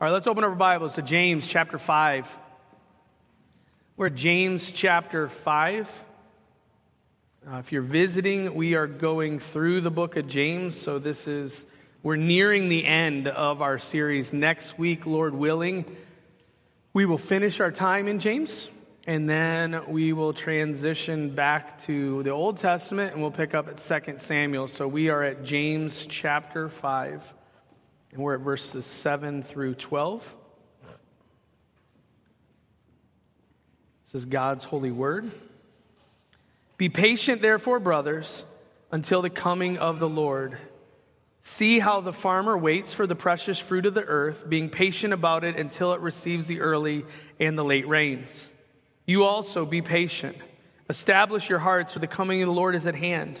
All right, let's open up our Bibles to James chapter 5. We're at James chapter 5. Uh, if you're visiting, we are going through the book of James. So this is, we're nearing the end of our series. Next week, Lord willing, we will finish our time in James. And then we will transition back to the Old Testament and we'll pick up at 2 Samuel. So we are at James chapter 5, and we're at verses 7 through 12. This is God's holy word. Be patient, therefore, brothers, until the coming of the Lord. See how the farmer waits for the precious fruit of the earth, being patient about it until it receives the early and the late rains. You also be patient. Establish your hearts, for the coming of the Lord is at hand.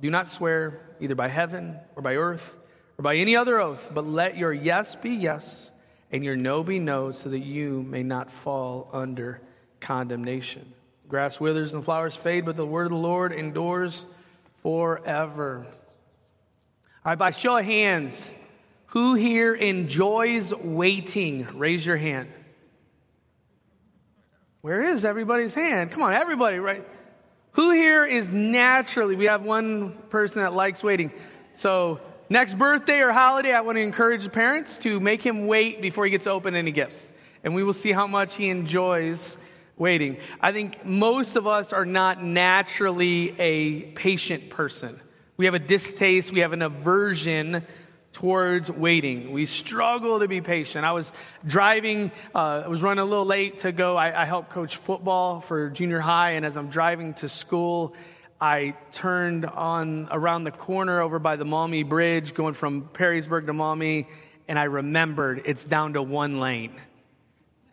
do not swear either by heaven or by earth or by any other oath, but let your yes be yes and your no be no, so that you may not fall under condemnation. Grass withers and flowers fade, but the word of the Lord endures forever. All right, by show of hands, who here enjoys waiting? Raise your hand. Where is everybody's hand? Come on, everybody, right? Who here is naturally, we have one person that likes waiting. So, next birthday or holiday, I want to encourage the parents to make him wait before he gets to open any gifts. And we will see how much he enjoys waiting. I think most of us are not naturally a patient person. We have a distaste, we have an aversion towards waiting. We struggle to be patient. I was driving, uh, I was running a little late to go. I, I helped coach football for junior high, and as I'm driving to school, I turned on around the corner over by the Maumee Bridge, going from Perrysburg to Maumee, and I remembered it's down to one lane.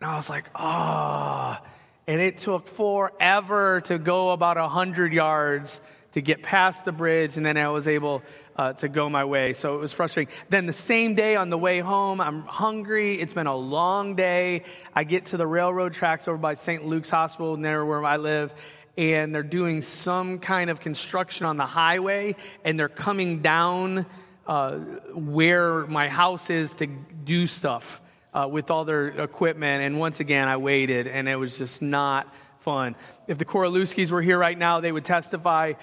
And I was like, ah. Oh and it took forever to go about 100 yards to get past the bridge, and then I was able uh, to go my way. So it was frustrating. Then the same day on the way home, I'm hungry. It's been a long day. I get to the railroad tracks over by St. Luke's Hospital, near where I live, and they're doing some kind of construction on the highway, and they're coming down uh, where my house is to do stuff uh, with all their equipment. And once again, I waited, and it was just not fun. If the Korolewskis were here right now, they would testify.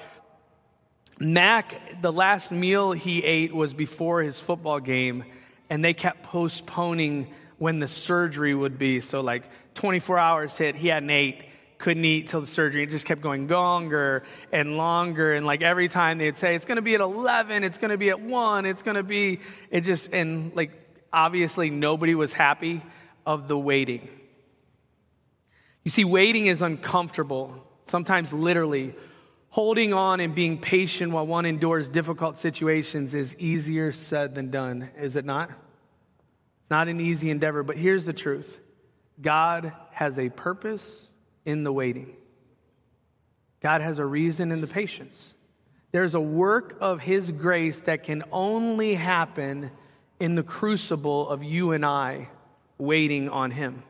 Mac, the last meal he ate was before his football game, and they kept postponing when the surgery would be. So, like 24 hours hit, he hadn't ate, couldn't eat till the surgery. It just kept going longer and longer. And like every time they'd say, it's going to be at 11, it's going to be at 1, it's going to be, it just, and like obviously nobody was happy of the waiting. You see, waiting is uncomfortable, sometimes literally. Holding on and being patient while one endures difficult situations is easier said than done, is it not? It's not an easy endeavor, but here's the truth God has a purpose in the waiting, God has a reason in the patience. There's a work of His grace that can only happen in the crucible of you and I waiting on Him.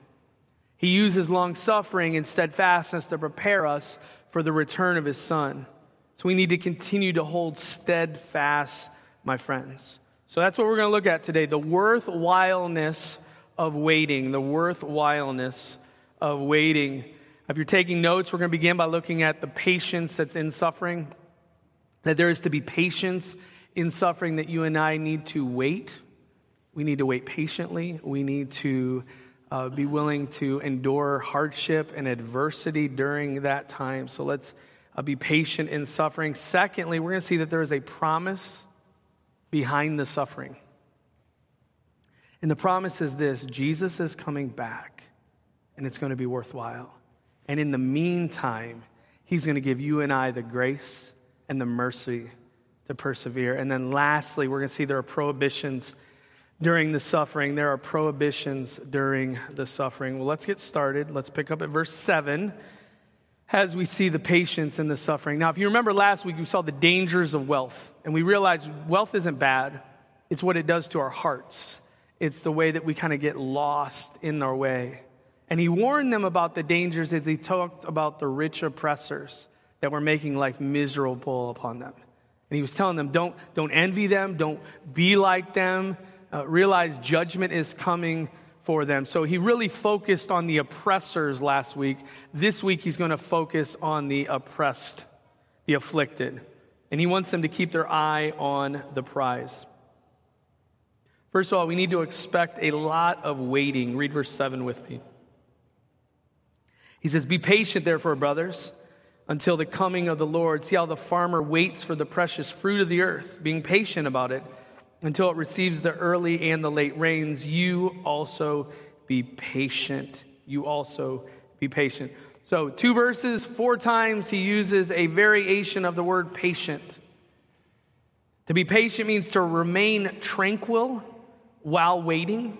He uses long suffering and steadfastness to prepare us for the return of His Son. So we need to continue to hold steadfast, my friends. So that's what we're going to look at today the worthwhileness of waiting. The worthwhileness of waiting. If you're taking notes, we're going to begin by looking at the patience that's in suffering. That there is to be patience in suffering, that you and I need to wait we need to wait patiently. We need to uh, be willing to endure hardship and adversity during that time. So let's uh, be patient in suffering. Secondly, we're going to see that there is a promise behind the suffering. And the promise is this Jesus is coming back, and it's going to be worthwhile. And in the meantime, He's going to give you and I the grace and the mercy to persevere. And then lastly, we're going to see there are prohibitions during the suffering. There are prohibitions during the suffering. Well, let's get started. Let's pick up at verse 7 as we see the patience in the suffering. Now, if you remember last week, we saw the dangers of wealth, and we realized wealth isn't bad, it's what it does to our hearts. It's the way that we kind of get lost in our way. And he warned them about the dangers as he talked about the rich oppressors that were making life miserable upon them. And he was telling them, don't, don't envy them, don't be like them, uh, realize judgment is coming for them. So he really focused on the oppressors last week. This week, he's going to focus on the oppressed, the afflicted. And he wants them to keep their eye on the prize. First of all, we need to expect a lot of waiting. Read verse 7 with me. He says, Be patient, therefore, brothers, until the coming of the Lord. See how the farmer waits for the precious fruit of the earth, being patient about it until it receives the early and the late rains, you also be patient. You also be patient. So, two verses, four times he uses a variation of the word patient. To be patient means to remain tranquil while waiting.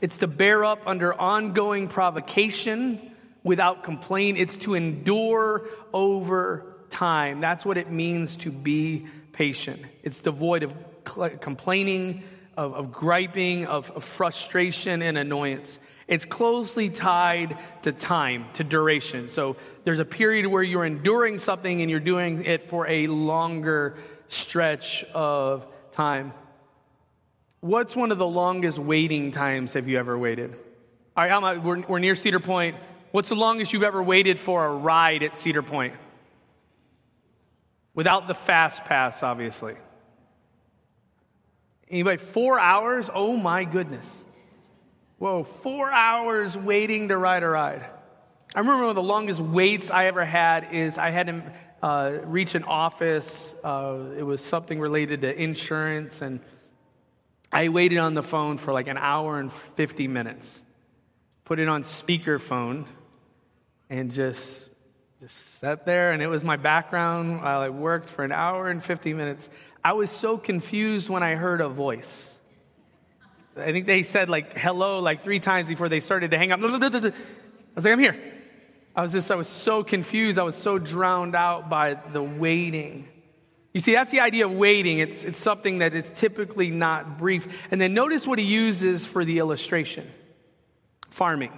It's to bear up under ongoing provocation without complaint. It's to endure over time. That's what it means to be patient. It's devoid of complaining, of, of griping, of, of frustration and annoyance. It's closely tied to time, to duration. So there's a period where you're enduring something and you're doing it for a longer stretch of time. What's one of the longest waiting times have you ever waited? All right, we're, we're near Cedar Point. What's the longest you've ever waited for a ride at Cedar Point? Without the fast pass, obviously. Anybody, four hours? Oh my goodness. Whoa, four hours waiting to ride a ride. I remember one of the longest waits I ever had is I had to uh, reach an office. Uh, it was something related to insurance, and I waited on the phone for like an hour and 50 minutes. Put it on speakerphone and just just sat there, and it was my background while I worked for an hour and 50 minutes. I was so confused when I heard a voice. I think they said like hello like three times before they started to hang up. I was like, I'm here. I was just, I was so confused. I was so drowned out by the waiting. You see, that's the idea of waiting. It's, it's something that is typically not brief. And then notice what he uses for the illustration farming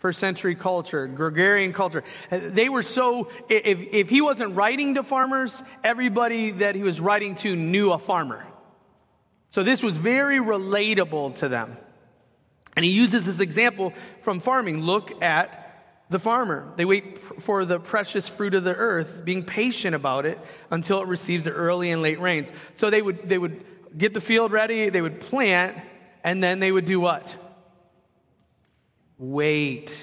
first century culture, agrarian culture. Uh, they were so, if, if he wasn't writing to farmers, everybody that he was writing to knew a farmer. So this was very relatable to them. And he uses this example from farming. Look at the farmer. They wait for the precious fruit of the earth, being patient about it until it receives the early and late rains. So they would, they would get the field ready, they would plant, and then they would do what? Wait.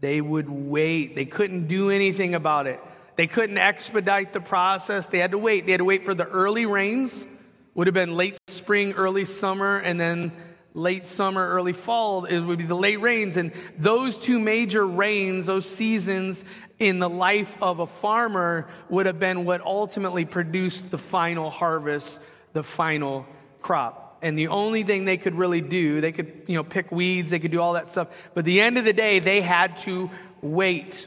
They would wait. They couldn't do anything about it. They couldn't expedite the process. They had to wait. They had to wait for the early rains, would have been late spring, early summer, and then late summer, early fall, it would be the late rains. And those two major rains, those seasons in the life of a farmer, would have been what ultimately produced the final harvest, the final crop and the only thing they could really do, they could, you know, pick weeds, they could do all that stuff. But the end of the day, they had to wait.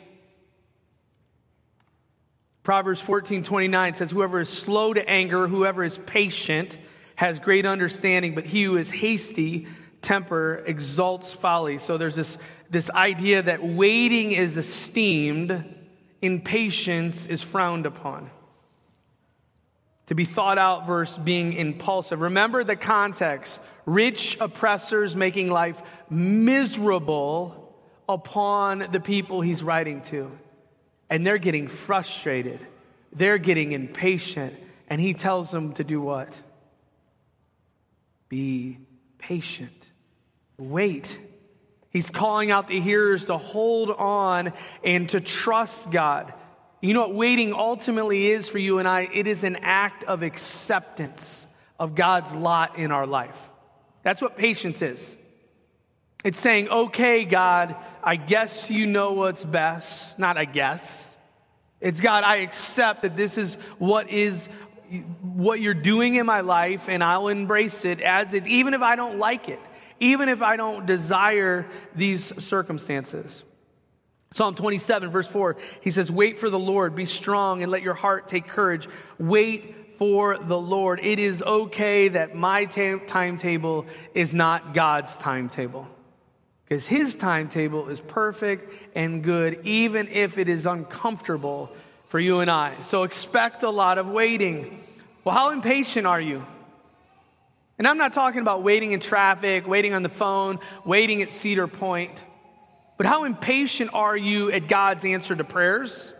Proverbs 14 29 says, Whoever is slow to anger, whoever is patient, has great understanding, but he who is hasty temper exalts folly. So there's this, this idea that waiting is esteemed, impatience is frowned upon to be thought out versus being impulsive. Remember the context rich oppressors making life miserable upon the people he's writing to. And they're getting frustrated, they're getting impatient. And he tells them to do what? Be patient. Wait. He's calling out the hearers to hold on and to trust God. You know what waiting ultimately is for you and I? It is an act of acceptance of God's lot in our life. That's what patience is. It's saying, okay, God, I guess you know what's best. Not I guess. It's God, I accept that this is what is what you're doing in my life, and I'll embrace it as it, even if I don't like it, even if I don't desire these circumstances. Psalm 27, verse 4, he says, Wait for the Lord, be strong, and let your heart take courage. Wait for the Lord. It is okay that my timetable is not God's timetable. Because his timetable is perfect and good, even if it is uncomfortable for you and I. So expect a lot of waiting. Well, how impatient are you? And I'm not talking about waiting in traffic, waiting on the phone, waiting at Cedar Point. But how impatient are you at God's answer to prayers?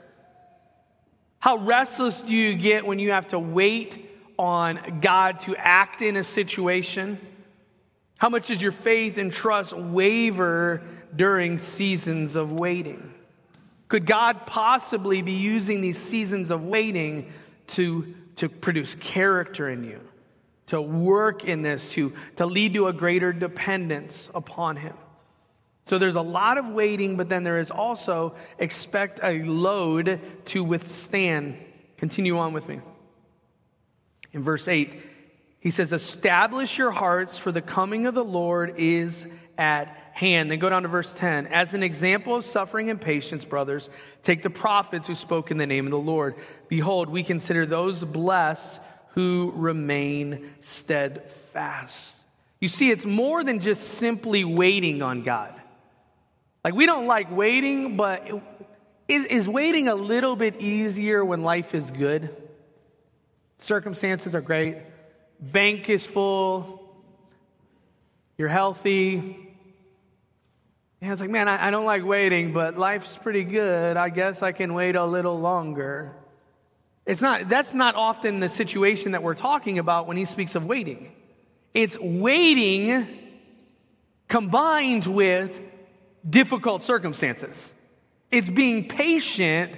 How restless do you get when you have to wait on God to act in a situation? How much does your faith and trust waver during seasons of waiting? Could God possibly be using these seasons of waiting to, to produce character in you, to work in this, to, to lead to a greater dependence upon Him? So there's a lot of waiting, but then there is also expect a load to withstand. Continue on with me. In verse 8, he says, Establish your hearts, for the coming of the Lord is at hand. Then go down to verse 10. As an example of suffering and patience, brothers, take the prophets who spoke in the name of the Lord. Behold, we consider those blessed who remain steadfast. You see, it's more than just simply waiting on God. Like, we don't like waiting, but is, is waiting a little bit easier when life is good? Circumstances are great bank is full, you're healthy. And it's like, man, I, I don't like waiting, but life's pretty good. I guess I can wait a little longer. It's not, that's not often the situation that we're talking about when he speaks of waiting. It's waiting combined with difficult circumstances. It's being patient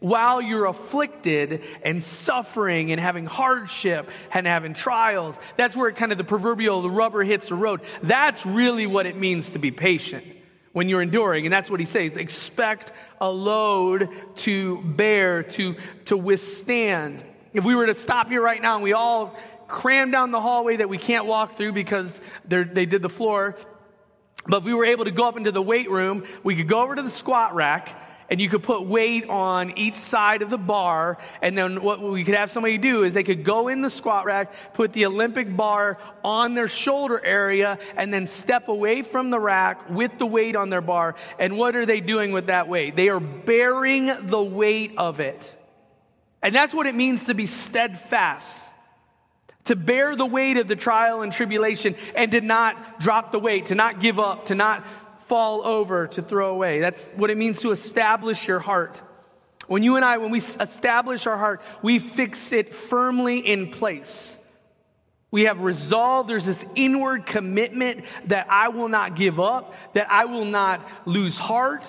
while you're afflicted and suffering and having hardship and having trials. That's where kind of the proverbial the rubber hits the road. That's really what it means to be patient when you're enduring. And that's what he says. Expect a load to bear, to, to withstand. If we were to stop here right now and we all cram down the hallway that we can't walk through because they did the floor, but if we were able to go up into the weight room, we could go over to the squat rack and you could put weight on each side of the bar. And then what we could have somebody do is they could go in the squat rack, put the Olympic bar on their shoulder area, and then step away from the rack with the weight on their bar. And what are they doing with that weight? They are bearing the weight of it. And that's what it means to be steadfast. To bear the weight of the trial and tribulation and to not drop the weight, to not give up, to not fall over to throw away. That's what it means to establish your heart. When you and I, when we establish our heart, we fix it firmly in place. We have resolve. There's this inward commitment that I will not give up, that I will not lose heart,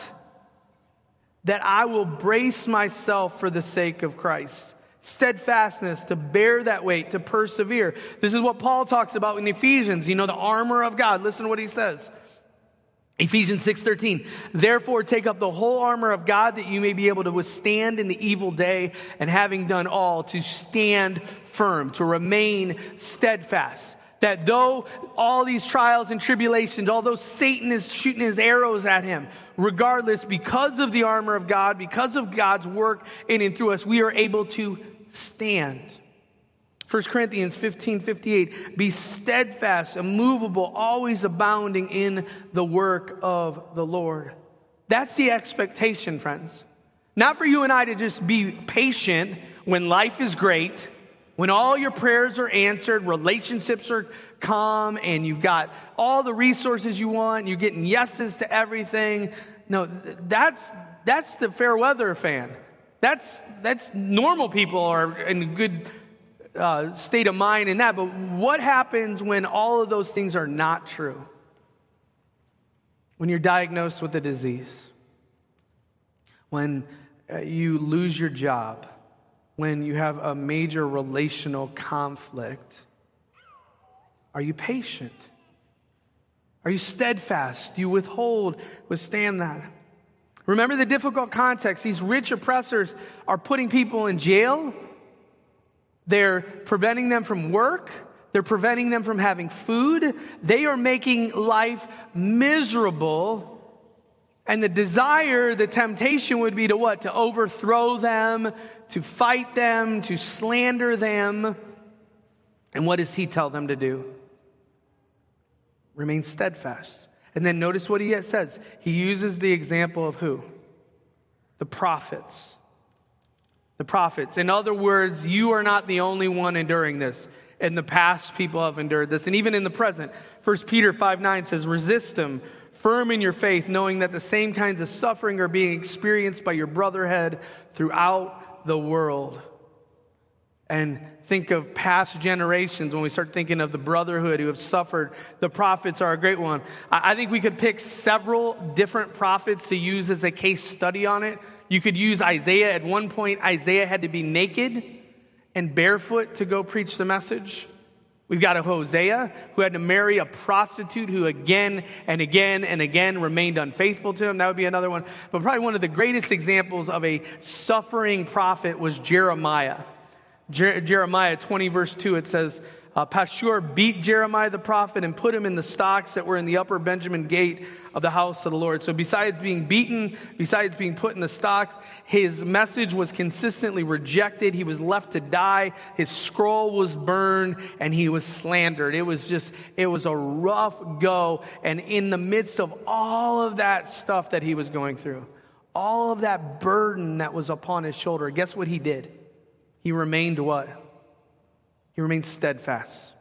that I will brace myself for the sake of Christ. Steadfastness, to bear that weight, to persevere. This is what Paul talks about in Ephesians. You know, the armor of God. Listen to what he says. Ephesians 6:13 Therefore take up the whole armor of God that you may be able to withstand in the evil day and having done all to stand firm to remain steadfast that though all these trials and tribulations although Satan is shooting his arrows at him regardless because of the armor of God because of God's work in and through us we are able to stand 1 Corinthians 15 58, be steadfast, immovable, always abounding in the work of the Lord. That's the expectation, friends. Not for you and I to just be patient when life is great, when all your prayers are answered, relationships are calm, and you've got all the resources you want, you're getting yeses to everything. No, that's, that's the fair weather fan. That's, that's normal people are in a good uh, state of mind in that, but what happens when all of those things are not true? When you're diagnosed with a disease, when uh, you lose your job, when you have a major relational conflict, are you patient? Are you steadfast? Do you withhold, withstand that? Remember the difficult context. These rich oppressors are putting people in jail They're preventing them from work. They're preventing them from having food. They are making life miserable. And the desire, the temptation would be to what? To overthrow them, to fight them, to slander them. And what does he tell them to do? Remain steadfast. And then notice what he says. He uses the example of who? The prophets. The prophets. In other words, you are not the only one enduring this. In the past, people have endured this. And even in the present, 1 Peter 5 9 says, resist them, firm in your faith, knowing that the same kinds of suffering are being experienced by your brotherhood throughout the world. And think of past generations when we start thinking of the brotherhood who have suffered. The prophets are a great one. I think we could pick several different prophets to use as a case study on it. You could use Isaiah. At one point, Isaiah had to be naked and barefoot to go preach the message. We've got a Hosea who had to marry a prostitute who again and again and again remained unfaithful to him. That would be another one. But probably one of the greatest examples of a suffering prophet was Jeremiah. Jer- Jeremiah 20, verse 2, it says, uh, Pashur beat Jeremiah the prophet and put him in the stocks that were in the upper Benjamin gate of the house of the Lord. So, besides being beaten, besides being put in the stocks, his message was consistently rejected. He was left to die. His scroll was burned and he was slandered. It was just, it was a rough go. And in the midst of all of that stuff that he was going through, all of that burden that was upon his shoulder, guess what he did? He remained what? He remained steadfast.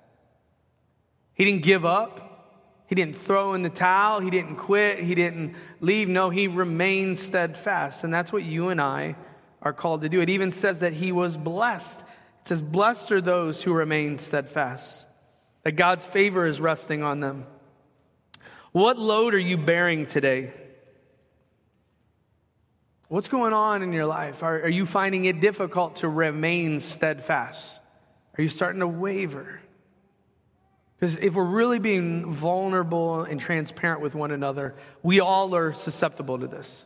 He didn't give up. He didn't throw in the towel. He didn't quit. He didn't leave. No, he remained steadfast. And that's what you and I are called to do. It even says that he was blessed. It says, Blessed are those who remain steadfast, that God's favor is resting on them. What load are you bearing today? What's going on in your life? Are, are you finding it difficult to remain steadfast? Are you starting to waver? Because if we're really being vulnerable and transparent with one another, we all are susceptible to this.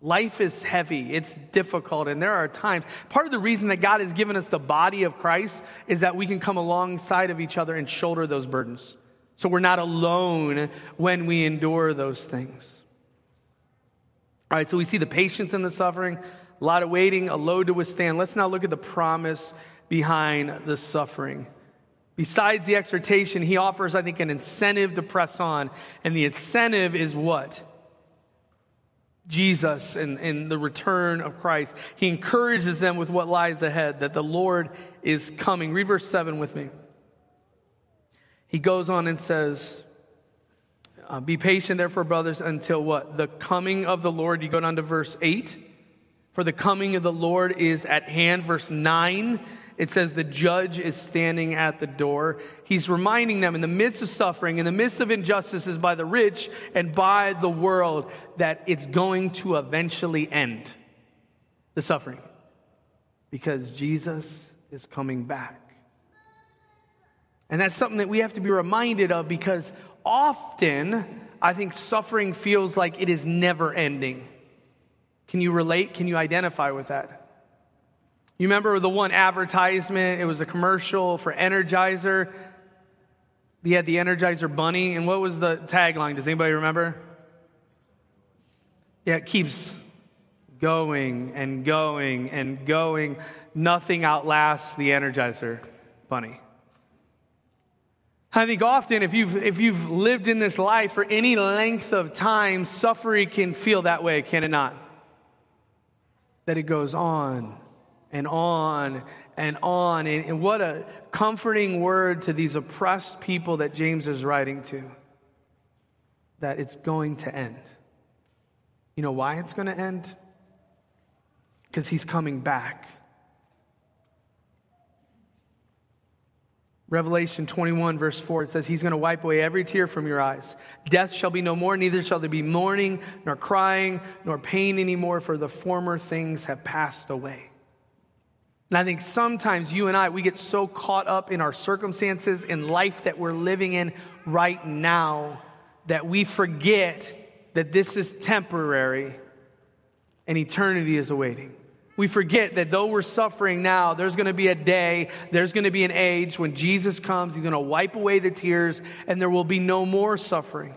Life is heavy, it's difficult, and there are times. Part of the reason that God has given us the body of Christ is that we can come alongside of each other and shoulder those burdens. So we're not alone when we endure those things. All right, so we see the patience in the suffering, a lot of waiting, a load to withstand. Let's now look at the promise behind the suffering. Besides the exhortation, he offers, I think, an incentive to press on. And the incentive is what? Jesus and, and the return of Christ. He encourages them with what lies ahead, that the Lord is coming. Read verse 7 with me. He goes on and says, uh, Be patient, therefore, brothers, until what? The coming of the Lord. You go down to verse 8. For the coming of the Lord is at hand. Verse 9 it says the judge is standing at the door. He's reminding them in the midst of suffering, in the midst of injustices by the rich and by the world, that it's going to eventually end the suffering because Jesus is coming back. And that's something that we have to be reminded of because often I think suffering feels like it is never ending. Can you relate? Can you identify with that? You remember the one advertisement? It was a commercial for Energizer. He had the Energizer bunny. And what was the tagline? Does anybody remember? Yeah, it keeps going and going and going. Nothing outlasts the Energizer bunny. I think often if you've, if you've lived in this life for any length of time, suffering can feel that way, can it not? That it goes on and on and on. And, and, what a comforting word to these oppressed people that James is writing to that it's going to end. You know why it's going to end? Because he's coming back. Revelation 21, verse 4, it says, He's going to wipe away every tear from your eyes. Death shall be no more, neither shall there be mourning, nor crying, nor pain anymore, for the former things have passed away. And I think sometimes you and I, we get so caught up in our circumstances in life that we're living in right now that we forget that this is temporary and eternity is awaiting. We forget that though we're suffering now, there's going to be a day, there's going to be an age when Jesus comes, he's going to wipe away the tears, and there will be no more suffering.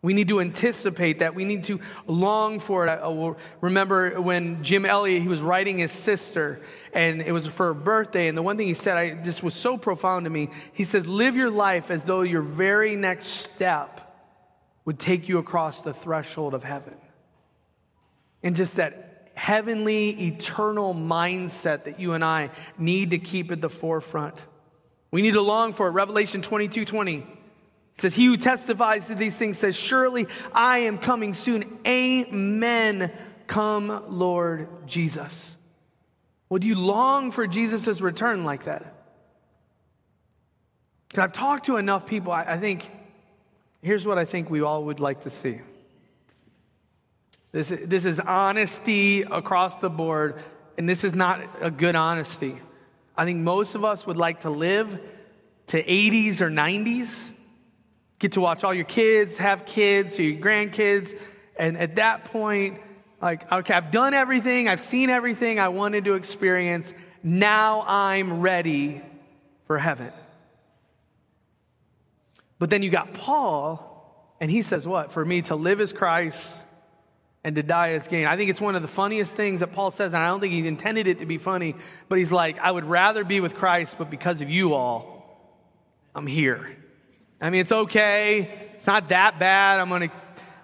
We need to anticipate that. We need to long for it. I will remember when Jim Elliot, he was writing his sister, and it was for her birthday. And the one thing he said, I just was so profound to me. He says, Live your life as though your very next step would take you across the threshold of heaven. And just that heavenly, eternal mindset that you and I need to keep at the forefront. We need to long for it. Revelation 22 20. Says, He who testifies to these things says, Surely I am coming soon. Amen. Come, Lord Jesus. Would you long for Jesus' return like that? I've talked to enough people, I, I think, here's what I think we all would like to see. This, this is honesty across the board, and this is not a good honesty. I think most of us would like to live to 80s or 90s Get to watch all your kids, have kids, or your grandkids. And at that point, like, okay, I've done everything, I've seen everything I wanted to experience. Now I'm ready for heaven. But then you got Paul, and he says, What? For me to live as Christ and to die as gain. I think it's one of the funniest things that Paul says, and I don't think he intended it to be funny, but he's like, I would rather be with Christ, but because of you all, I'm here. I mean, it's okay. It's not that bad. I'm going to,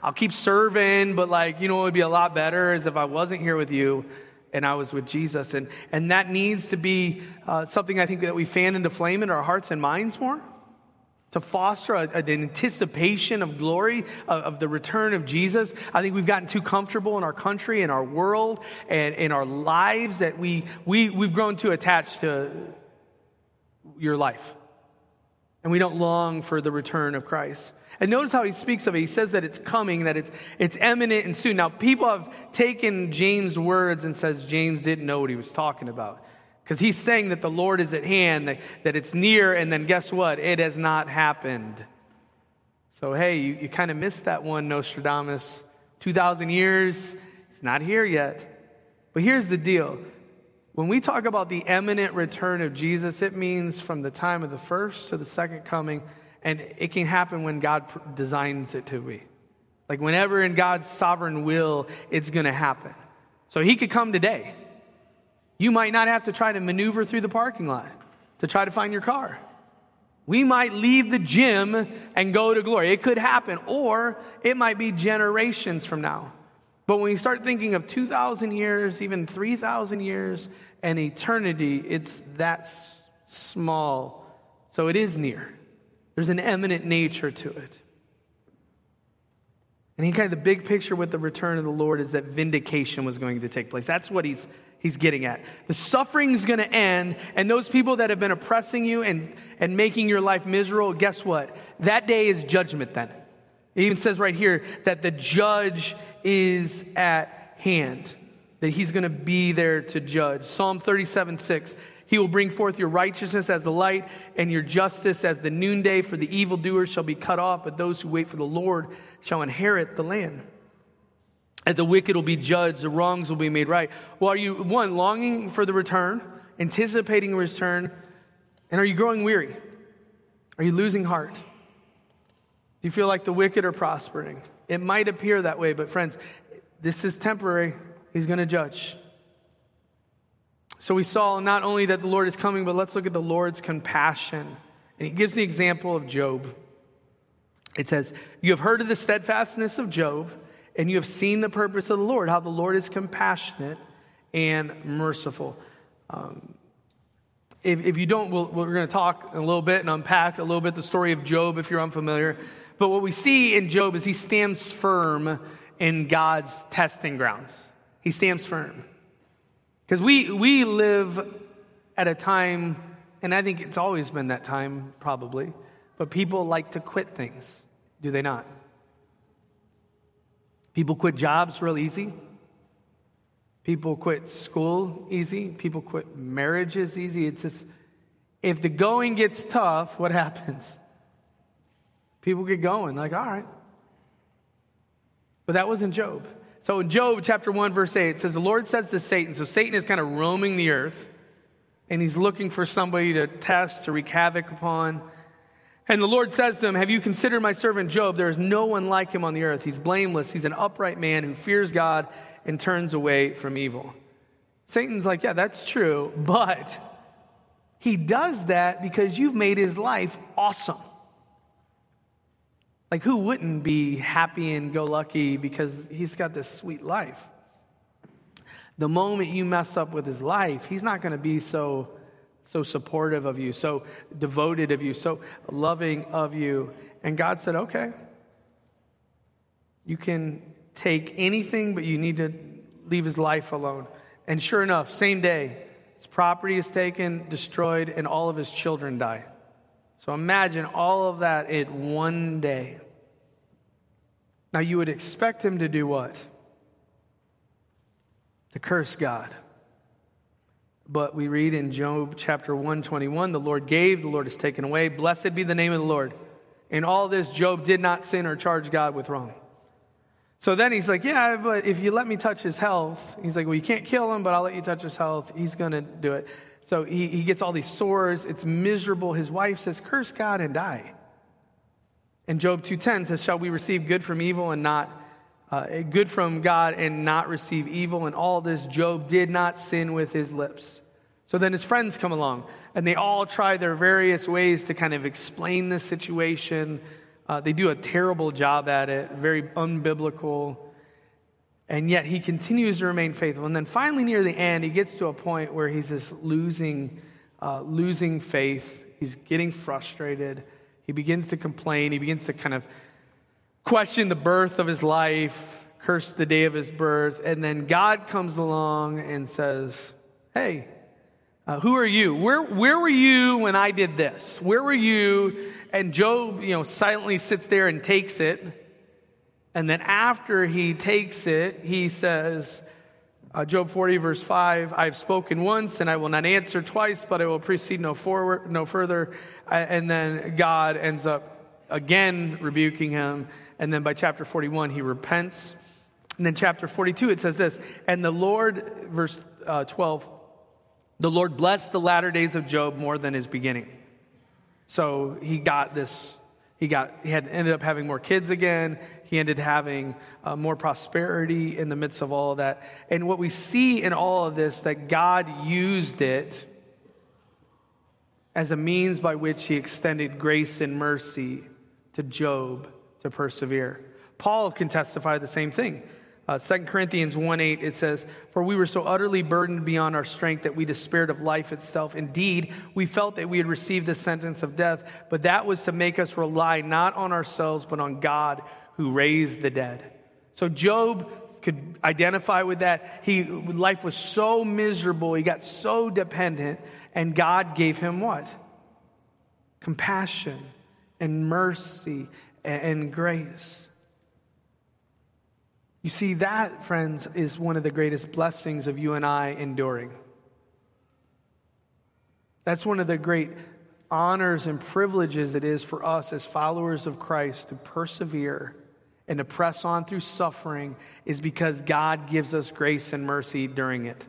I'll keep serving, but like, you know, it would be a lot better as if I wasn't here with you and I was with Jesus. And, and that needs to be uh, something I think that we fan into flame in our hearts and minds more to foster a, an anticipation of glory of, of, the return of Jesus. I think we've gotten too comfortable in our country, in our world, and in our lives that we, we, we've grown too attached to your life and we don't long for the return of Christ. And notice how he speaks of it. He says that it's coming, that it's, it's imminent and soon. Now, people have taken James' words and says James didn't know what he was talking about. Because he's saying that the Lord is at hand, that, that it's near, and then guess what? It has not happened. So, hey, you, you kind of missed that one, Nostradamus. 2,000 years, it's not here yet. But here's the deal when we talk about the imminent return of Jesus, it means from the time of the first to the second coming, and it can happen when God designs it to be. Like whenever in God's sovereign will, it's going to happen. So he could come today. You might not have to try to maneuver through the parking lot to try to find your car. We might leave the gym and go to glory. It could happen, or it might be generations from now. But when you start thinking of 2,000 years, even 3,000 years, and eternity, it's that small. So it is near. There's an eminent nature to it. And he kind of the big picture with the return of the Lord is that vindication was going to take place. That's what he's he's getting at. The suffering is going to end, and those people that have been oppressing you and, and making your life miserable, guess what? That day is judgment then. It even says right here that the judge is at hand, that he's going to be there to judge. Psalm 37 6. He will bring forth your righteousness as the light and your justice as the noonday, for the evildoers shall be cut off, but those who wait for the Lord shall inherit the land. As the wicked will be judged, the wrongs will be made right. Well, are you, one, longing for the return, anticipating a return, and are you growing weary? Are you losing heart? Do you feel like the wicked are prospering? It might appear that way, but friends, this is temporary. He's going to judge. So we saw not only that the Lord is coming, but let's look at the Lord's compassion. And he gives the example of Job. It says, You have heard of the steadfastness of Job, and you have seen the purpose of the Lord, how the Lord is compassionate and merciful. Um, if, if, you don't, we we are going to talk a little bit and unpack a little bit the story of Job if you're unfamiliar. But what we see in Job is he stands firm in God's testing grounds. He stands firm. Because we, we live at a time, and I think it's always been that time, probably, but people like to quit things, do they not? People quit jobs real easy. People quit school easy. People quit marriages easy. It's just, if the going gets tough, what happens? People get going, like, all right. But that wasn't Job. So in Job chapter 1, verse 8, it says, The Lord says to Satan, so Satan is kind of roaming the earth, and he's looking for somebody to test, to wreak havoc upon. And the Lord says to him, Have you considered my servant Job? There is no one like him on the earth. He's blameless. He's an upright man who fears God and turns away from evil. Satan's like, Yeah, that's true, but he does that because you've made his life awesome. Like, who wouldn't be happy and go lucky because he's got this sweet life? The moment you mess up with his life, he's not going to be so, so supportive of you, so devoted of you, so loving of you. And God said, okay, you can take anything, but you need to leave his life alone. And sure enough, same day, his property is taken, destroyed, and all of his children die. So imagine all of that in one day. Now, you would expect him to do what? To curse God. But we read in Job chapter 121 the Lord gave, the Lord has taken away. Blessed be the name of the Lord. In all this, Job did not sin or charge God with wrong. So then he's like, Yeah, but if you let me touch his health, he's like, Well, you can't kill him, but I'll let you touch his health. He's going to do it. So he, he gets all these sores. It's miserable. His wife says, Curse God and die. And Job 2.10 says, Shall we receive good from evil and not, uh, good from God and not receive evil? And all this, Job did not sin with his lips. So then his friends come along and they all try their various ways to kind of explain the situation. Uh, they do a terrible job at it, very unbiblical. And yet he continues to remain faithful. And then finally, near the end, he gets to a point where he's just losing, uh, losing faith. He's getting frustrated. He begins to complain. He begins to kind of question the birth of his life, curse the day of his birth. And then God comes along and says, Hey, uh, who are you? Where, where were you when I did this? Where were you and Job, you know, silently sits there and takes it. And then after he takes it, he says, uh, Job 40, verse 5, I've spoken once and I will not answer twice, but I will proceed no, forward, no further. And then God ends up again rebuking him. And then by chapter 41, he repents. And then chapter 42, it says this And the Lord, verse uh, 12, the Lord blessed the latter days of Job more than his beginning. So he got this, he got, he had ended up having more kids again. He ended having uh, more prosperity in the midst of all of that. And what we see in all of this, that God used it as a means by which he extended grace and mercy to Job to persevere. Paul can testify the same thing. Uh, 2 Corinthians 1 8, it says, For we were so utterly burdened beyond our strength that we despaired of life itself. Indeed, we felt that we had received the sentence of death, but that was to make us rely not on ourselves, but on God who raised the dead. So Job could identify with that. He, life was so miserable, he got so dependent, and God gave him what? Compassion and mercy and grace. You see, that, friends, is one of the greatest blessings of you and I enduring. That's one of the great honors and privileges it is for us as followers of Christ to persevere and to press on through suffering is because God gives us grace and mercy during it.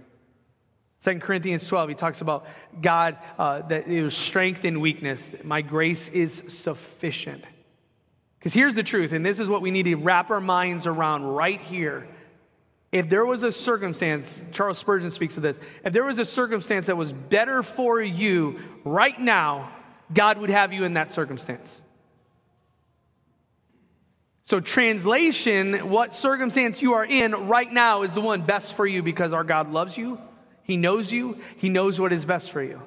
2 Corinthians 12, he talks about God, uh, that it was strength in weakness. My grace is sufficient. Because here's the truth, and this is what we need to wrap our minds around right here. If there was a circumstance, Charles Spurgeon speaks of this, if there was a circumstance that was better for you right now, God would have you in that circumstance. So, translation, what circumstance you are in right now is the one best for you because our God loves you, He knows you, He knows what is best for you.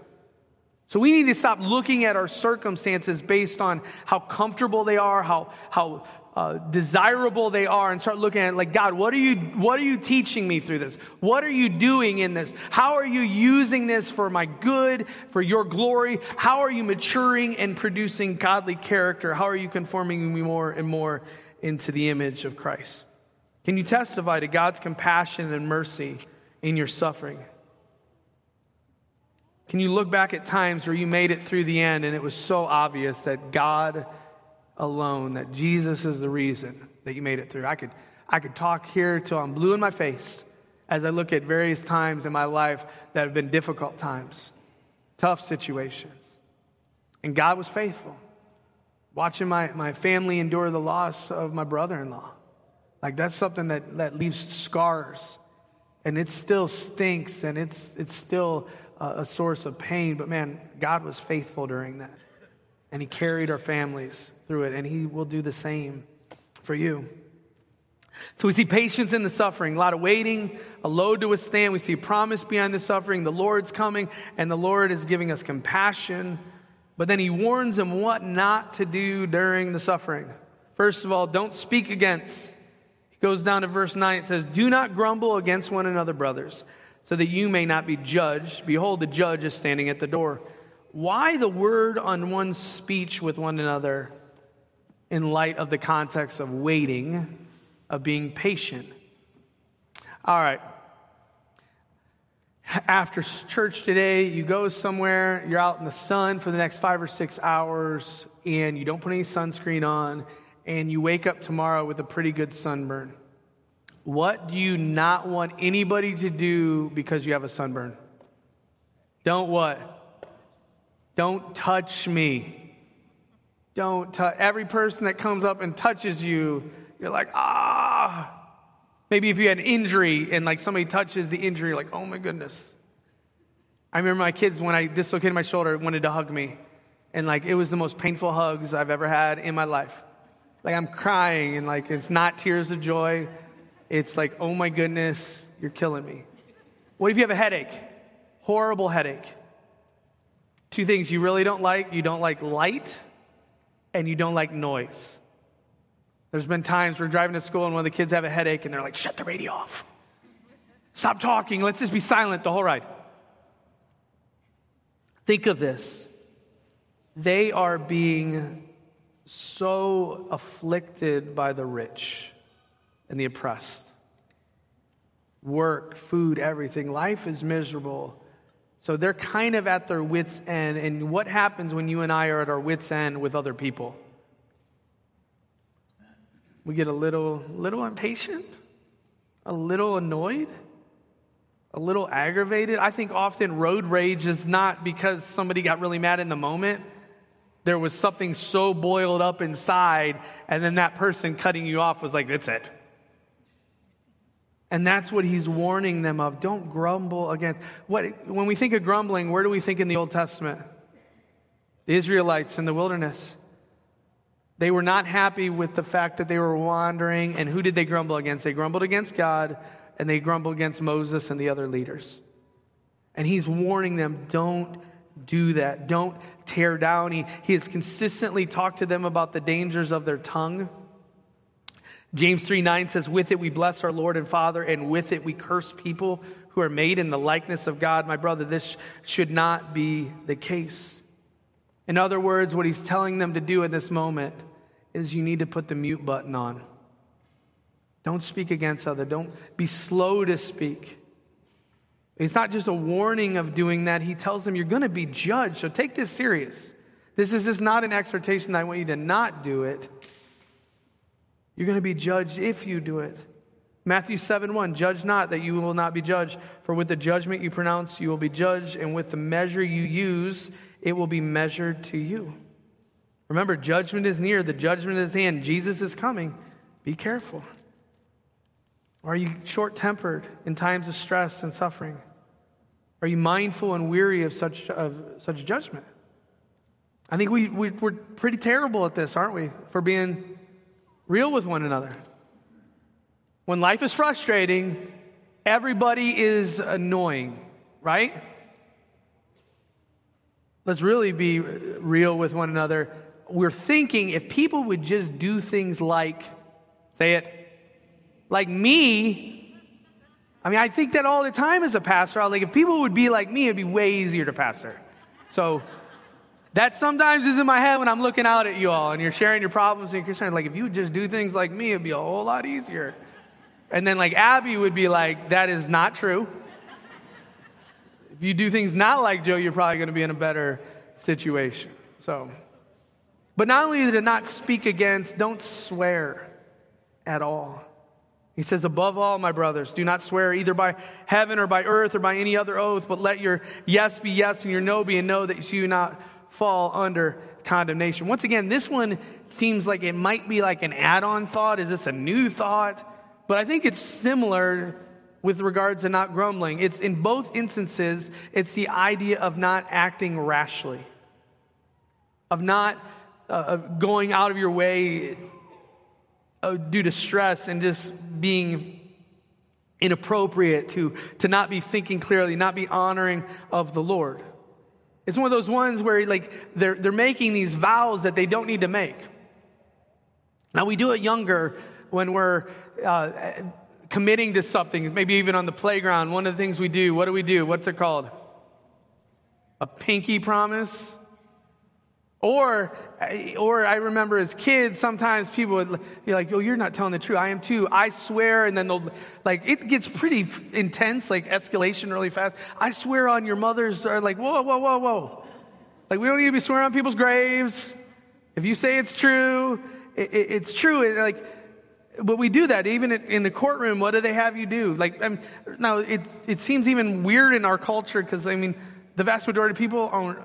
So we need to stop looking at our circumstances based on how comfortable they are, how, how uh, desirable they are, and start looking at like, God, what are, you, what are you teaching me through this? What are you doing in this? How are you using this for my good, for your glory? How are you maturing and producing godly character? How are you conforming me more and more into the image of Christ? Can you testify to God's compassion and mercy in your suffering? Can you look back at times where you made it through the end and it was so obvious that God alone, that Jesus is the reason that you made it through? I could, I could talk here till I'm blue in my face as I look at various times in my life that have been difficult times, tough situations. And God was faithful. Watching my, my family endure the loss of my brother in law. Like that's something that, that leaves scars. And it still stinks and it's, it's still a, source of pain. But man, God was faithful during that. And He carried our families through it. And He will do the same for you. So we see patience in the suffering, a lot of waiting, a load to withstand. We see promise behind the suffering. The Lord's coming, and the Lord is giving us compassion. But then he warns them what not to do during the suffering. First of all, don't speak against. He goes down to verse 9. It says, Do not grumble against one another, brothers, so that you may not be judged. Behold, the judge is standing at the door. Why the word on one's speech with one another in light of the context of waiting? of being patient. All right. After church today, you go somewhere, you're out in the sun for the next five or six hours, and you don't put any sunscreen on, and you wake up tomorrow with a pretty good sunburn. What do you not want anybody to do because you have a sunburn? Don't what? Don't touch me. Don't touch. Every person that comes up and touches you you're like, ah. Maybe if you had an injury and like somebody touches the injury, like, oh my goodness. I remember my kids when I dislocated my shoulder wanted to hug me. And like it was the most painful hugs I've ever had in my life. Like I'm crying and like it's not tears of joy. It's like, oh my goodness, you're killing me. What if you have a headache? Horrible headache. Two things you really don't like you don't like light and you don't like noise. There's been times we're driving to school and one of the kids have a headache and they're like, shut the radio off. Stop talking. Let's just be silent the whole ride. Think of this. They are being so afflicted by the rich and the oppressed. Work, food, everything. Life is miserable. So they're kind of at their wits' end. And what happens when you and I are at our wits' end with other people? we get a little, little impatient, a little annoyed, a little aggravated. I think often road rage is not because somebody got really mad in the moment. There was something so boiled up inside, and then that person cutting you off was like, that's it. And that's what he's warning them of. Don't grumble against. What, when we think of grumbling, where do we think in the Old Testament? The Israelites in the wilderness. They were not happy with the fact that they were wandering. And who did they grumble against? They grumbled against God and they grumbled against Moses and the other leaders. And he's warning them don't do that. Don't tear down. He, he has consistently talked to them about the dangers of their tongue. James 3 9 says, With it we bless our Lord and Father, and with it we curse people who are made in the likeness of God. My brother, this should not be the case. In other words, what he's telling them to do at this moment is you need to put the mute button on. Don't speak against other. Don't be slow to speak. It's not just a warning of doing that. He tells them you're going to be judged. So take this serious. This is just not an exhortation I want you to not do it. You're going to be judged if you do it. Matthew 7 1, judge not that you will not be judged, for with the judgment you pronounce, you will be judged, and with the measure you use, it will be measured to you. Remember, judgment is near, the judgment is hand. Jesus is coming. Be careful. Are you short tempered in times of stress and suffering? Are you mindful and weary of such, of such judgment? I think we, we, we're pretty terrible at this, aren't we? For being real with one another. When life is frustrating, everybody is annoying, right? Let's really be real with one another. We're thinking if people would just do things like, say it, like me, I mean, I think that all the time as a pastor. I like, if people would be like me, it'd be way easier to pastor. So that sometimes is in my head when I'm looking out at you all and you're sharing your problems and concerns. Like, if you just do things like me, it'd be a whole lot easier. And then, like, Abby would be like, that is not true. If you do things not like Joe, you're probably going to be in a better situation. So, but not only to not speak against, don't swear at all. He says, Above all, my brothers, do not swear either by heaven or by earth or by any other oath, but let your yes be yes and your no be and no, that you not fall under condemnation. Once again, this one seems like it might be like an add on thought. Is this a new thought? But I think it's similar with regards to not grumbling. It's in both instances, it's the idea of not acting rashly, of not uh, going out of your way uh, due to stress and just being inappropriate to, to not be thinking clearly, not be honoring of the Lord. It's one of those ones where like they're, they're making these vows that they don't need to make. Now we do it younger when we're uh, committing to something, maybe even on the playground. One of the things we do, what do we do? What's it called? A pinky promise? Or, or I remember as kids, sometimes people would be like, oh, you're not telling the truth. I am too. I swear. And then they'll, like, it gets pretty intense, like escalation really fast. I swear on your mother's, are like, whoa, whoa, whoa, whoa. Like, we don't need to be swearing on people's graves. If you say it's true, it, it, it's true. Like, but we do that even in the courtroom. What do they have you do? Like, I mean, now it, it seems even weird in our culture because, I mean, the vast majority of people aren't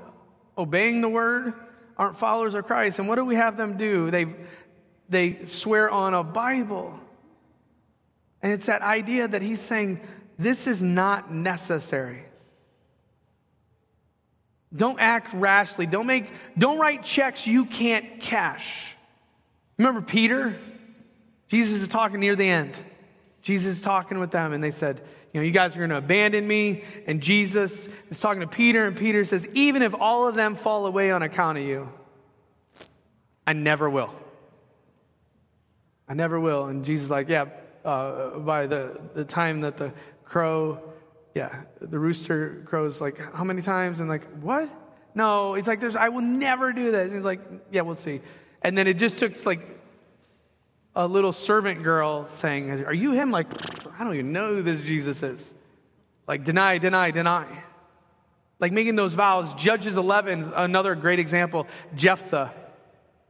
obeying the word aren't followers of Christ. And what do we have them do? They, they swear on a Bible. And it's that idea that he's saying, this is not necessary. Don't act rashly. Don't make, don't write checks you can't cash. Remember Peter? Jesus is talking near the end. Jesus is talking with them, and they said, you know, you guys are going to abandon me. And Jesus is talking to Peter, and Peter says, Even if all of them fall away on account of you, I never will. I never will. And Jesus is like, Yeah, uh, by the, the time that the crow, yeah, the rooster crows like how many times? And like, what? No, it's like, there's, I will never do this. And he's like, Yeah, we'll see. And then it just took like a little servant girl saying, Are you him? Like, I don't even know who this Jesus is. Like, deny, deny, deny. Like making those vows. Judges 11, another great example. Jephthah.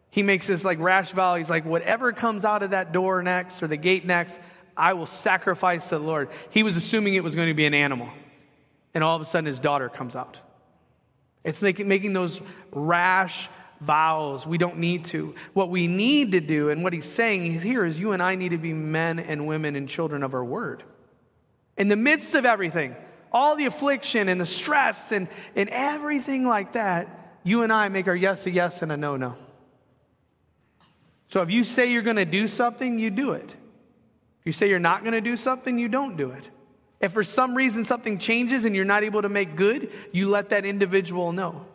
He makes this like rash vow. He's like, Whatever comes out of that door next or the gate next, I will sacrifice to the Lord. He was assuming it was going to be an animal. And all of a sudden, his daughter comes out. It's making, making those rash vows. We don't need to. What we need to do, and what he's saying here is you and I need to be men and women and children of our word. In the midst of everything, all the affliction and the stress and, and everything like that, you and I make our yes a yes and a no no. So if you say you're going to do something, you do it. If you say you're not going to do something, you don't do it. If for some reason something changes and you're not able to make good, you let that individual know.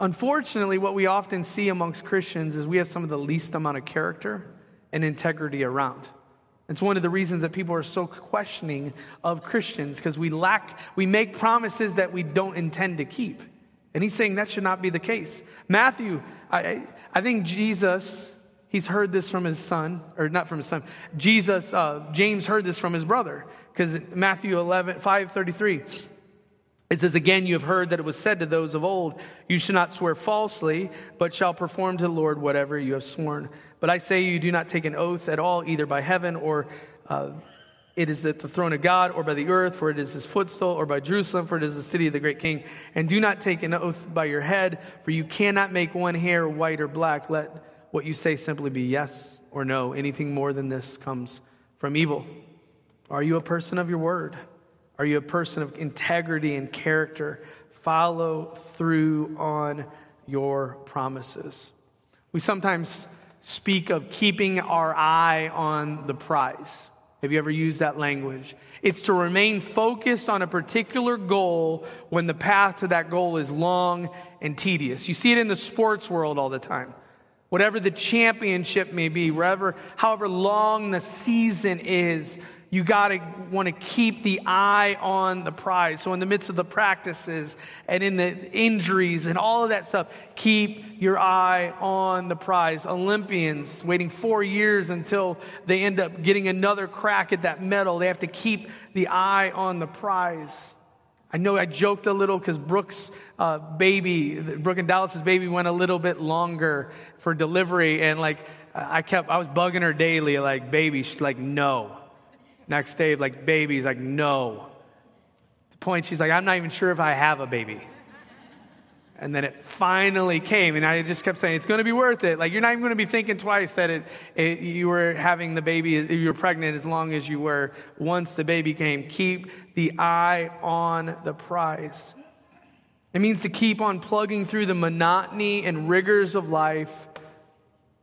Unfortunately, what we often see amongst Christians is we have some of the least amount of character and integrity around. It's one of the reasons that people are so questioning of Christians because we lack, we make promises that we don't intend to keep. And he's saying that should not be the case. Matthew, I, I think Jesus, he's heard this from his son, or not from his son. Jesus, uh, James heard this from his brother because Matthew 11, 5 33. It says, Again, you have heard that it was said to those of old, You shall not swear falsely, but shall perform to the Lord whatever you have sworn. But I say you do not take an oath at all, either by heaven or uh, it is at the throne of God, or by the earth, for it is his footstool, or by Jerusalem, for it is the city of the great king. And do not take an oath by your head, for you cannot make one hair white or black. Let what you say simply be yes or no. Anything more than this comes from evil. Are you a person of your word? Are you a person of integrity and character? Follow through on your promises. We sometimes speak of keeping our eye on the prize. Have you ever used that language? It's to remain focused on a particular goal when the path to that goal is long and tedious. You see it in the sports world all the time. Whatever the championship may be, wherever, however long the season is, you got to want to keep the eye on the prize. So, in the midst of the practices and in the injuries and all of that stuff, keep your eye on the prize. Olympians waiting four years until they end up getting another crack at that medal, they have to keep the eye on the prize. I know I joked a little because Brooks' uh, baby, Brooke and Dallas's baby, went a little bit longer for delivery, and like I kept, I was bugging her daily, like, baby. She's like, no. Next day, like, baby. He's like, no. The point, she's like, I'm not even sure if I have a baby. And then it finally came, and I just kept saying, it's going to be worth it. Like, you're not even going to be thinking twice that it, it, you were having the baby, you were pregnant as long as you were once the baby came. Keep the eye on the prize. It means to keep on plugging through the monotony and rigors of life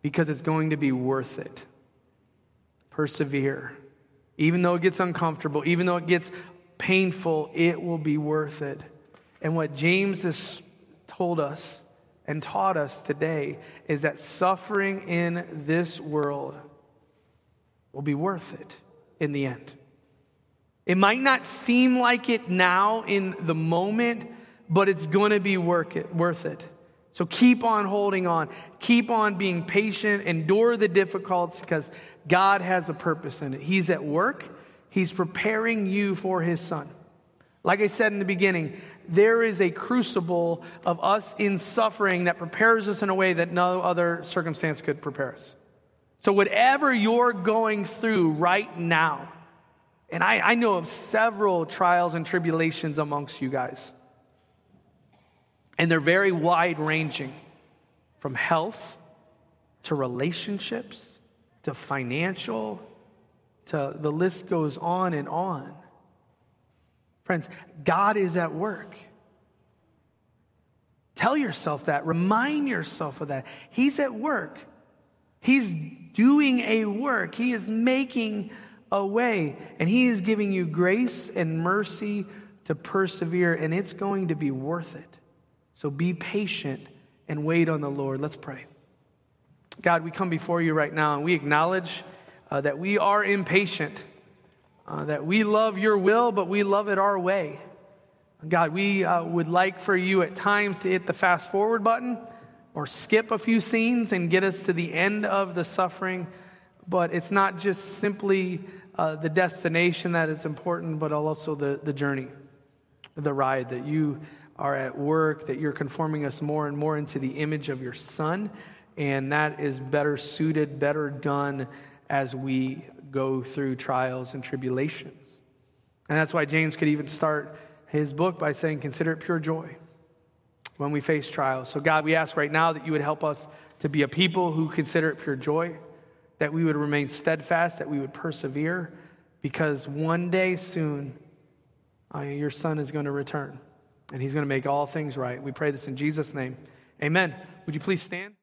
because it's going to be worth it. Persevere. Even though it gets uncomfortable, even though it gets painful, it will be worth it. And what James has told us and taught us today is that suffering in this world will be worth it in the end. It might not seem like it now in the moment, but it's going to be worth it. So keep on holding on. Keep on being patient. Endure the difficulties because God has a purpose in it. He's at work. He's preparing you for his son. Like I said in the beginning, there is a crucible of us in suffering that prepares us in a way that no other circumstance could prepare us. So, whatever you're going through right now, and I, I know of several trials and tribulations amongst you guys, and they're very wide ranging from health to relationships to financial to the list goes on and on. Friends, God is at work. Tell yourself that. Remind yourself of that. He's at work. He's doing a work. He is making a way. And He is giving you grace and mercy to persevere, and it's going to be worth it. So be patient and wait on the Lord. Let's pray. God, we come before you right now and we acknowledge uh, that we are impatient uh, that we love your will, but we love it our way. God, we uh, would like for you at times to hit the fast forward button or skip a few scenes and get us to the end of the suffering. But it's not just simply uh, the destination that is important, but also the, the journey, the ride, that you are at work, that you're conforming us more and more into the image of your Son. And that is better suited, better done as we go through trials and tribulations. And that's why James could even start his book by saying, Consider it pure joy when we face trials. So, God, we ask right now that you would help us to be a people who consider it pure joy, that we would remain steadfast, that we would persevere, because one day soon, uh, your son is going to return and he's going to make all things right. We pray this in Jesus' name. Amen. Would you please stand?